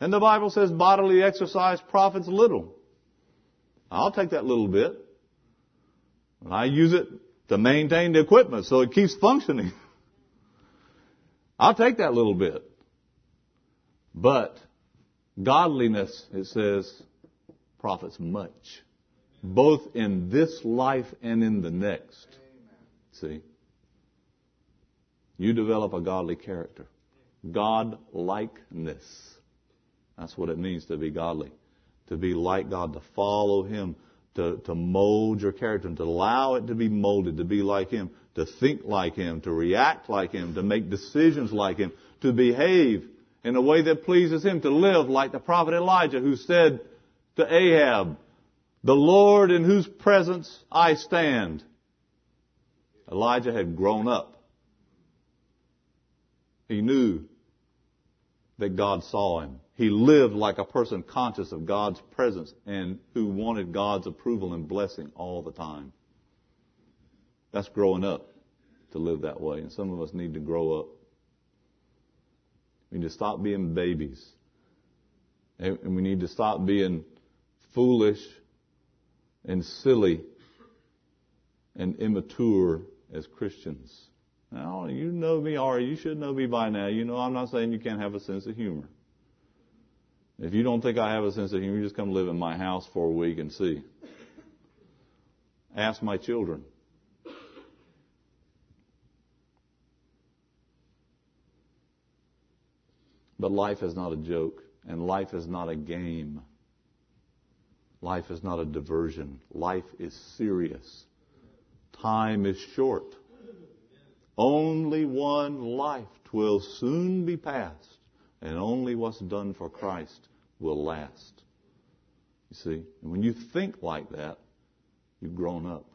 And the Bible says bodily exercise profits little. I'll take that little bit. And I use it to maintain the equipment so it keeps functioning. I'll take that little bit. But godliness, it says, profits much. Both in this life and in the next. See? You develop a godly character. God likeness. That's what it means to be godly. To be like God, to follow Him, to, to mold your character and to allow it to be molded, to be like Him, to think like Him, to react like Him, to make decisions like Him, to behave in a way that pleases Him, to live like the prophet Elijah who said to Ahab, the Lord in whose presence I stand. Elijah had grown up. He knew that God saw him. He lived like a person conscious of God's presence and who wanted God's approval and blessing all the time. That's growing up to live that way. And some of us need to grow up. We need to stop being babies. And we need to stop being foolish and silly and immature as Christians. Now, you know me, or you should know me by now. You know I'm not saying you can't have a sense of humor. If you don't think I have a sense of humor, just come live in my house for a week and see. Ask my children. But life is not a joke, and life is not a game. Life is not a diversion. Life is serious. Time is short. Only one life twill soon be past and only what's done for Christ will last. You see? And when you think like that, you've grown up.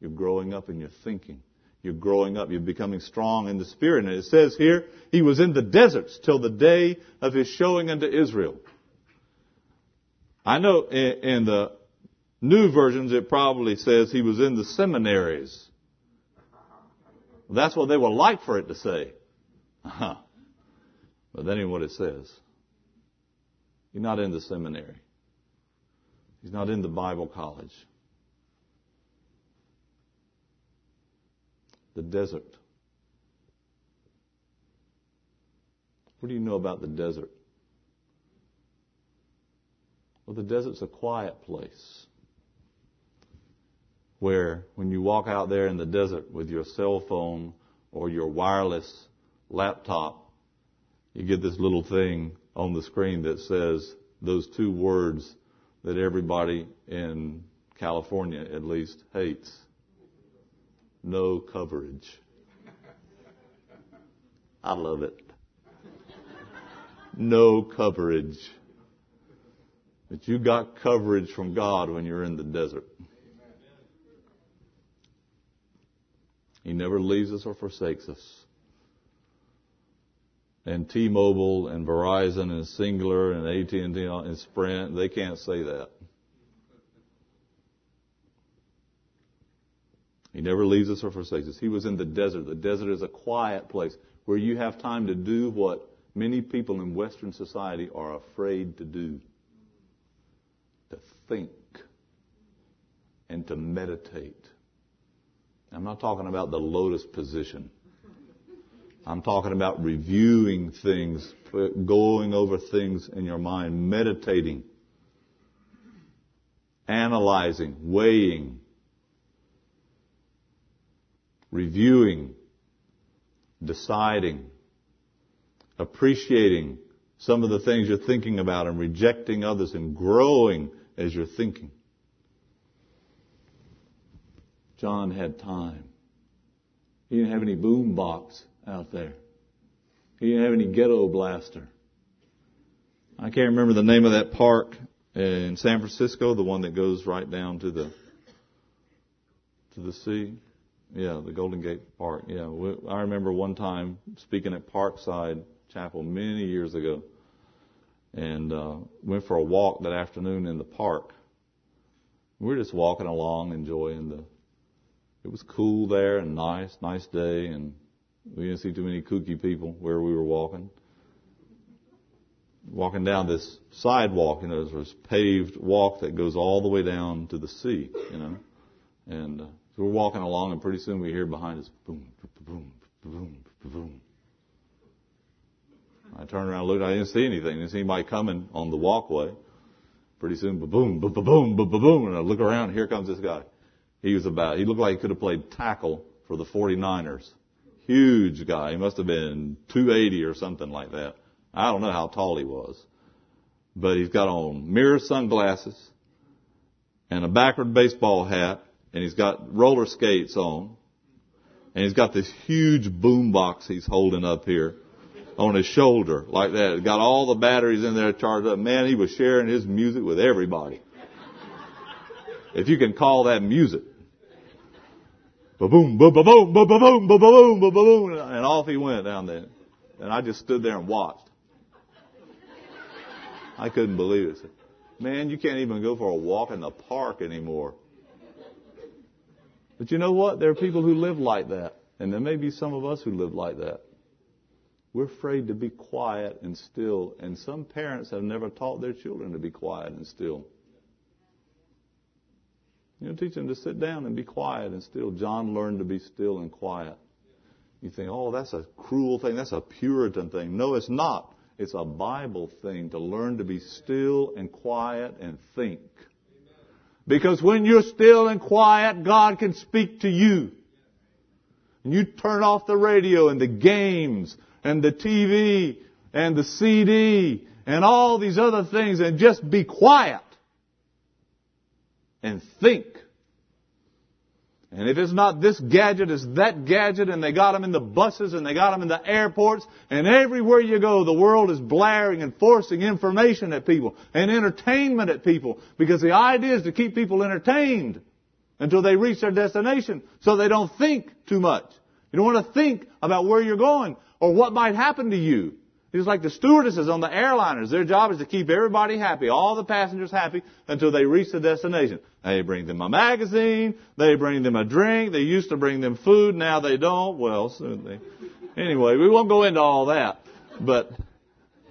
You're growing up in your thinking. You're growing up. You're becoming strong in the Spirit. And it says here, he was in the deserts till the day of his showing unto Israel. I know in, the new versions it probably says he was in the seminaries. That's what they would like for it to say. Uh-huh. But then, ain't what it says. He's not in the seminary. He's not in the Bible college. The desert. What do you know about the desert? Well, the desert's a quiet place where when you walk out there in the desert with your cell phone or your wireless laptop, you get this little thing on the screen that says those two words that everybody in California at least hates. No coverage. I love it. No coverage. But you got coverage from God when you're in the desert. He never leaves us or forsakes us. And T-Mobile and Verizon and Cingular and AT&T and Sprint, they can't say that. He never leaves us or forsakes us. He was in the desert. The desert is a quiet place where you have time to do what many people in Western society are afraid to do. To think and to meditate. I'm not talking about the lotus position. I'm talking about reviewing things, going over things in your mind, meditating, analyzing, weighing, reviewing, deciding, appreciating some of the things you're thinking about and rejecting others and growing as you're thinking. John had time. He didn't have any boom box out there. He didn't have any ghetto blaster. I can't remember the name of that park in San Francisco, the one that goes right down to the to the sea. Yeah, the Golden Gate Park. Yeah, I remember one time speaking at Parkside Chapel many years ago, and uh, went for a walk that afternoon in the park. We were just walking along, enjoying the. It was cool there and nice, nice day, and we didn't see too many kooky people where we were walking. Walking down this sidewalk, you know, there's this paved walk that goes all the way down to the sea, you know. And uh, so we're walking along, and pretty soon we hear behind us, boom, boom, boom, boom. I turned around, looked, I didn't see anything. I didn't see anybody coming on the walkway. Pretty soon, boom, boom, boom, boom, boom, boom, and I look around, here comes this guy. He was about, he looked like he could have played tackle for the 49ers. Huge guy. He must have been 280 or something like that. I don't know how tall he was. But he's got on mirror sunglasses and a backward baseball hat and he's got roller skates on and he's got this huge boom box he's holding up here on his shoulder like that. Got all the batteries in there charged up. Man, he was sharing his music with everybody. if you can call that music. Ba-boom, ba-ba-boom, ba-ba-boom, ba-ba-boom, ba-ba-boom. And off he went down there. And I just stood there and watched. I couldn't believe it. Man, you can't even go for a walk in the park anymore. But you know what? There are people who live like that. And there may be some of us who live like that. We're afraid to be quiet and still. And some parents have never taught their children to be quiet and still. You know, teach them to sit down and be quiet and still. John learned to be still and quiet. You think, oh, that's a cruel thing. That's a Puritan thing. No, it's not. It's a Bible thing to learn to be still and quiet and think. Because when you're still and quiet, God can speak to you. And you turn off the radio and the games and the TV and the CD and all these other things and just be quiet and think. And if it's not this gadget, it's that gadget, and they got them in the buses, and they got them in the airports, and everywhere you go, the world is blaring and forcing information at people, and entertainment at people, because the idea is to keep people entertained until they reach their destination, so they don't think too much. You don't want to think about where you're going, or what might happen to you. It's like the stewardesses on the airliners. Their job is to keep everybody happy, all the passengers happy until they reach the destination. They bring them a magazine. They bring them a drink. They used to bring them food. Now they don't. Well, soon they. Anyway, we won't go into all that. But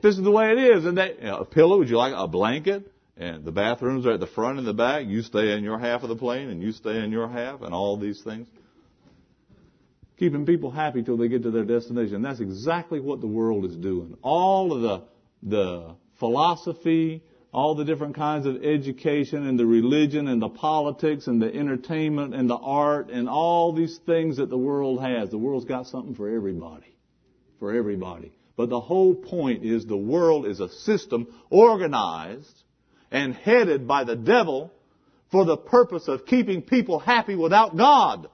this is the way it is. And they, you know, a pillow, would you like a blanket? And the bathrooms are at the front and the back. You stay in your half of the plane and you stay in your half and all these things. Keeping people happy till they get to their destination. That's exactly what the world is doing. All of the, the philosophy, all the different kinds of education and the religion and the politics and the entertainment and the art and all these things that the world has. The world's got something for everybody. For everybody. But the whole point is the world is a system organized and headed by the devil for the purpose of keeping people happy without God.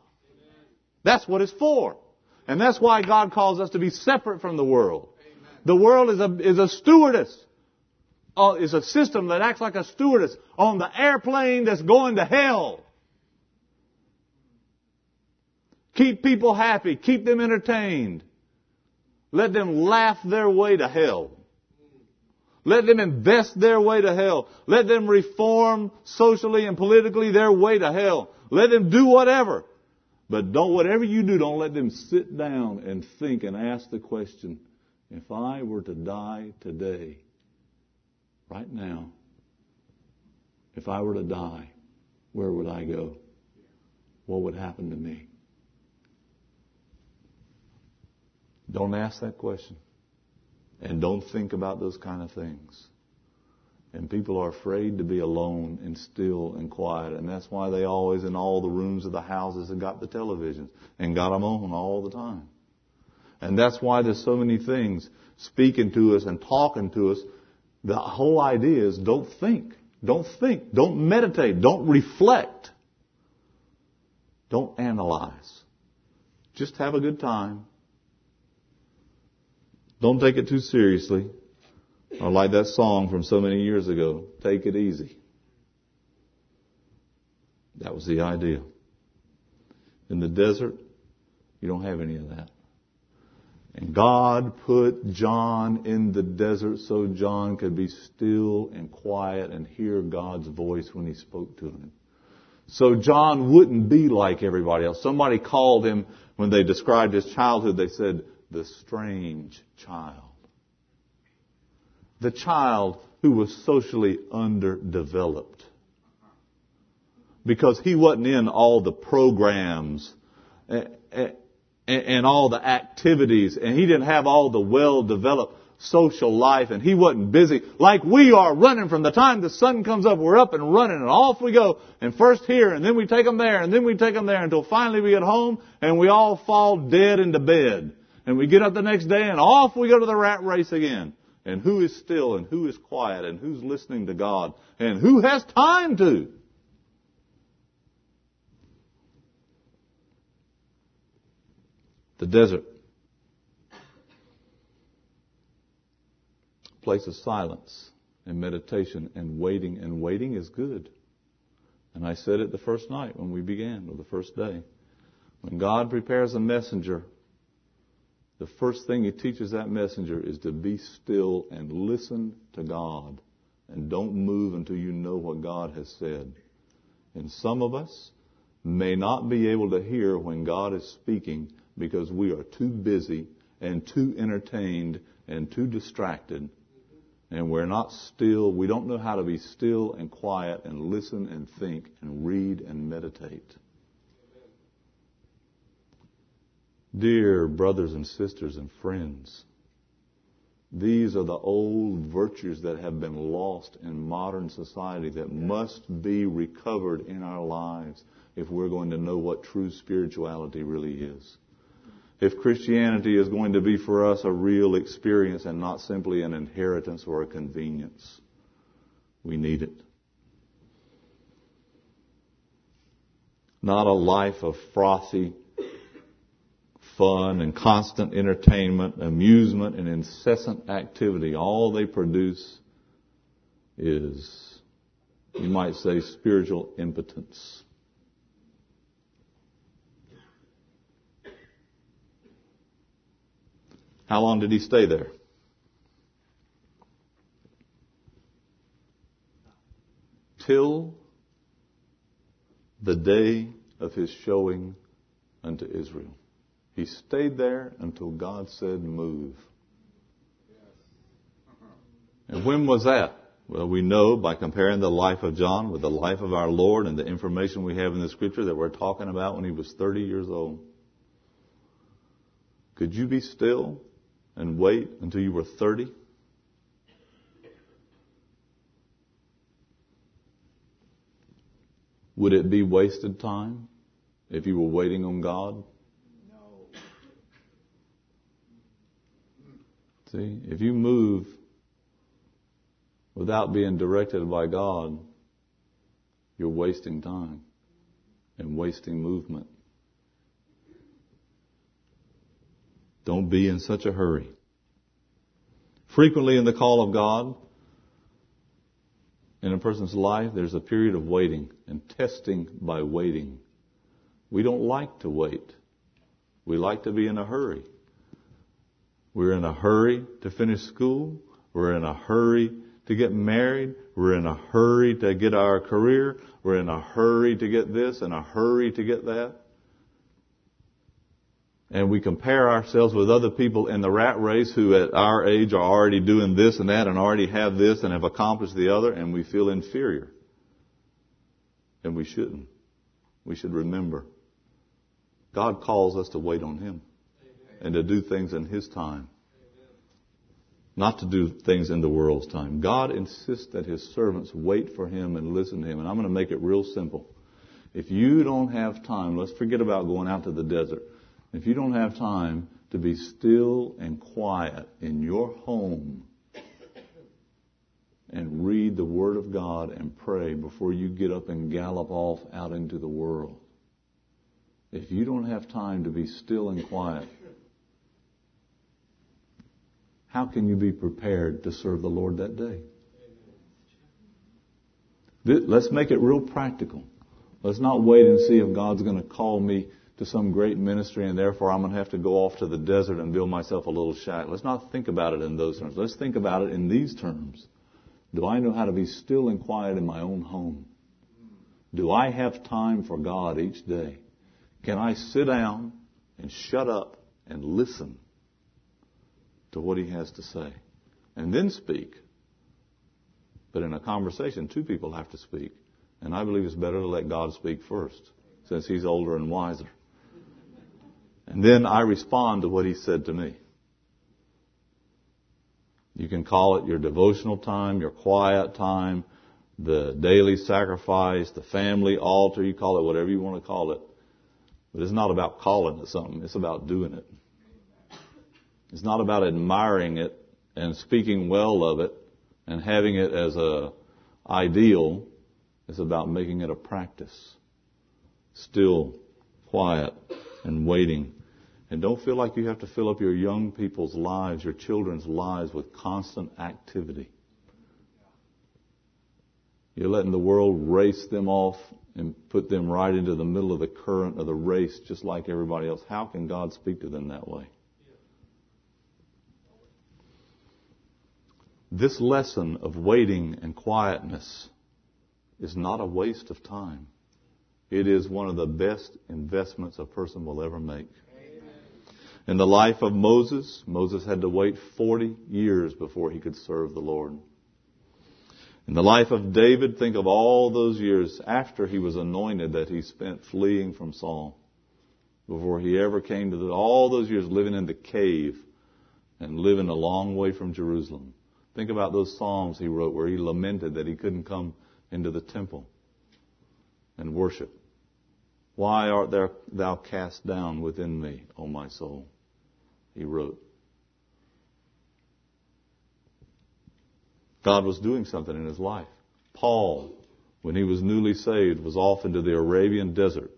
That's what it's for. And that's why God calls us to be separate from the world. The world is a, is a stewardess. Uh, is a system that acts like a stewardess on the airplane that's going to hell. Keep people happy. Keep them entertained. Let them laugh their way to hell. Let them invest their way to hell. Let them reform socially and politically their way to hell. Let them do whatever. But don't, whatever you do, don't let them sit down and think and ask the question, if I were to die today, right now, if I were to die, where would I go? What would happen to me? Don't ask that question. And don't think about those kind of things. And people are afraid to be alone and still and quiet. And that's why they always, in all the rooms of the houses, have got the televisions and got them on all the time. And that's why there's so many things speaking to us and talking to us. The whole idea is don't think. Don't think. Don't meditate. Don't reflect. Don't analyze. Just have a good time. Don't take it too seriously. Or like that song from so many years ago, take it easy. That was the idea. In the desert, you don't have any of that. And God put John in the desert so John could be still and quiet and hear God's voice when he spoke to him. So John wouldn't be like everybody else. Somebody called him, when they described his childhood, they said, the strange child the child who was socially underdeveloped. Because he wasn't in all the programs eh, eh, eh, and all the activities and he didn't have all the well-developed social life and he wasn't busy. Like we are running from the time the sun comes up we're up and running and off we go and first here and then we take them there and then we take them there until finally we get home and we all fall dead into bed. And we get up the next day and off we go to the rat race again and who is still and who is quiet and who's listening to God and who has time to. The desert. Place of silence and meditation and waiting, and waiting is good. And I said it the first night when we began, or the first day. When God prepares a messenger the first thing he teaches that messenger is to be still and listen to God. And don't move until you know what God has said. And some of us may not be able to hear when God is speaking because we are too busy and too entertained and too distracted. And we're not still, we don't know how to be still and quiet and listen and think and read and meditate. Dear brothers and sisters and friends, these are the old virtues that have been lost in modern society that must be recovered in our lives if we're going to know what true spirituality really is. If Christianity is going to be for us a real experience and not simply an inheritance or a convenience, we need it. Not a life of frothy fun and constant entertainment, amusement and incessant activity, all they produce is, you might say, spiritual impotence. How long did he stay there? Till the day of his showing unto Israel. He stayed there until God said move. And when was that? Well, we know by comparing the life of John with the life of our Lord and the information we have in the scripture that we're talking about when he was 30 years old. Could you be still and wait until you were 30? Would it be wasted time if you were waiting on God? See, if you move without being directed by God, you're wasting time and wasting movement. Don't be in such a hurry. Frequently in the call of God, in a person's life, there's a period of waiting and testing by waiting. We don't like to wait. We like to be in a hurry. We're in a hurry to finish school. We're in a hurry to get married. We're in a hurry to get our career. We're in a hurry to get this and a hurry to get that. And we compare ourselves with other people in the rat race who at our age are already doing this and that and already have this and have accomplished the other and we feel inferior. And we shouldn't. We should remember. God calls us to wait on Him and to do things in His time not to do things in the world's time. God insists that His servants wait for Him and listen to Him. And I'm going to make it real simple. If you don't have time, let's forget about going out to the desert. If you don't have time to be still and quiet in your home and read the Word of God and pray before you get up and gallop off out into the world, if you don't have time to be still and quiet, how can you be prepared to serve the Lord that day? Let's make it real practical. Let's not wait and see if God's going to call me to some great ministry and therefore I'm going to have to go off to the desert and build myself a little shack. Let's not think about it in those terms. Let's think about it in these terms. Do I know how to be still and quiet in my own home? Do I have time for God each day? Can I sit down and shut up and listen to what he has to say and then speak. But in a conversation, two people have to speak. And I believe it's better to let God speak first, since he's older and wiser. And then I respond to what he said to me. You can call it your devotional time, your quiet time, the daily sacrifice, the family altar, you call it whatever you want to call it. But it's not about calling it something, it's about doing it. It's not about admiring it and speaking well of it and having it as a ideal. It's about making it a practice. Still, quiet, and waiting. And don't feel like you have to fill up your young people's lives, your children's lives with constant activity. You're letting the world race them off and put them right into the middle of the current of the race just like everybody else. How can God speak to them that way? This lesson of waiting and quietness is not a waste of time. It is one of the best investments a person will ever make. In the life of Moses, Moses had to wait 40 years before he could serve the Lord. In the life of David, think of all those years after he was anointed that he spent fleeing from Saul. Before he ever came to the, all those years living in the cave and living a long way from Jerusalem. Think about those Psalms he wrote where he lamented that he couldn't come into the temple and worship. Why art thou cast down within me, O my soul? He wrote. God was doing something in his life. Paul, when he was newly saved, was off into the Arabian desert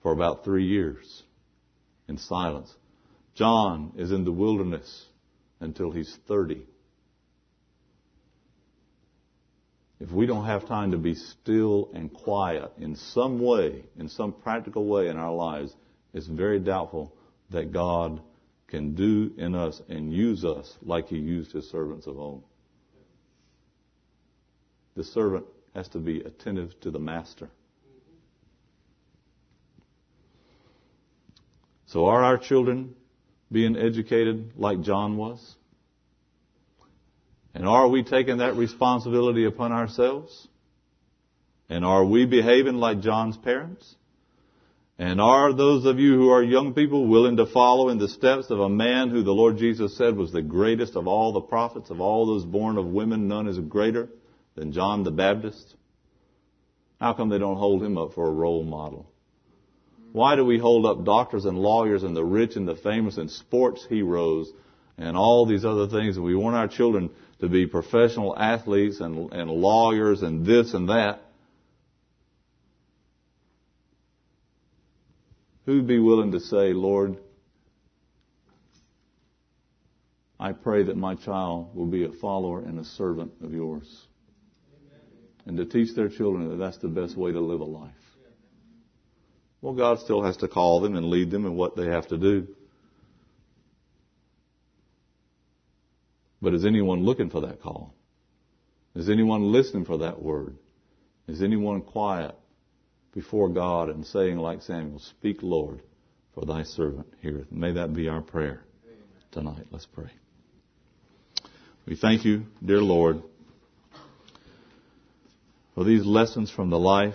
for about three years in silence. John is in the wilderness until he's 30. If we don't have time to be still and quiet in some way, in some practical way in our lives, it's very doubtful that God can do in us and use us like he used his servants of old. The servant has to be attentive to the master. So are our children being educated like John was? And are we taking that responsibility upon ourselves? And are we behaving like John's parents? And are those of you who are young people willing to follow in the steps of a man who the Lord Jesus said was the greatest of all the prophets, of all those born of women, none is greater than John the Baptist? How come they don't hold him up for a role model? Why do we hold up doctors and lawyers and the rich and the famous and sports heroes and all these other things? We want our children to be professional athletes and, and lawyers and this and that. Who'd be willing to say, Lord, I pray that my child will be a follower and a servant of yours. And to teach their children that that's the best way to live a life. Well, God still has to call them and lead them in what they have to do. But is anyone looking for that call? Is anyone listening for that word? Is anyone quiet before God and saying, like Samuel, Speak, Lord, for thy servant heareth. May that be our prayer tonight. Let's pray. We thank you, dear Lord, for these lessons from the life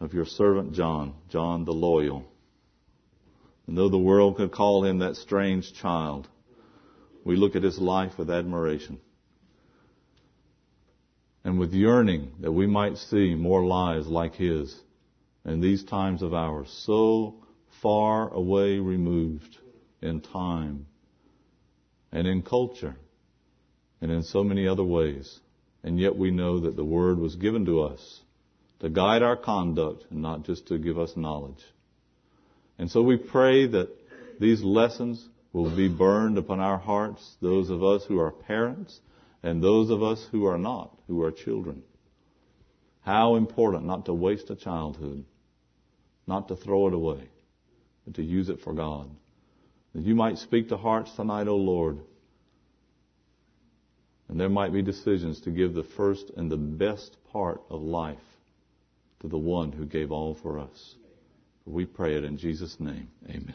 of your servant John, John the loyal. And though the world could call him that strange child, we look at his life with admiration and with yearning that we might see more lives like his in these times of ours, so far away removed in time and in culture and in so many other ways. And yet we know that the Word was given to us to guide our conduct and not just to give us knowledge. And so we pray that these lessons will be burned upon our hearts, those of us who are parents and those of us who are not, who are children. How important not to waste a childhood not to throw it away, but to use it for God. That you might speak to hearts tonight, O Lord. And there might be decisions to give the first and the best part of life to the one who gave all for us. We pray it in Jesus' name. Amen.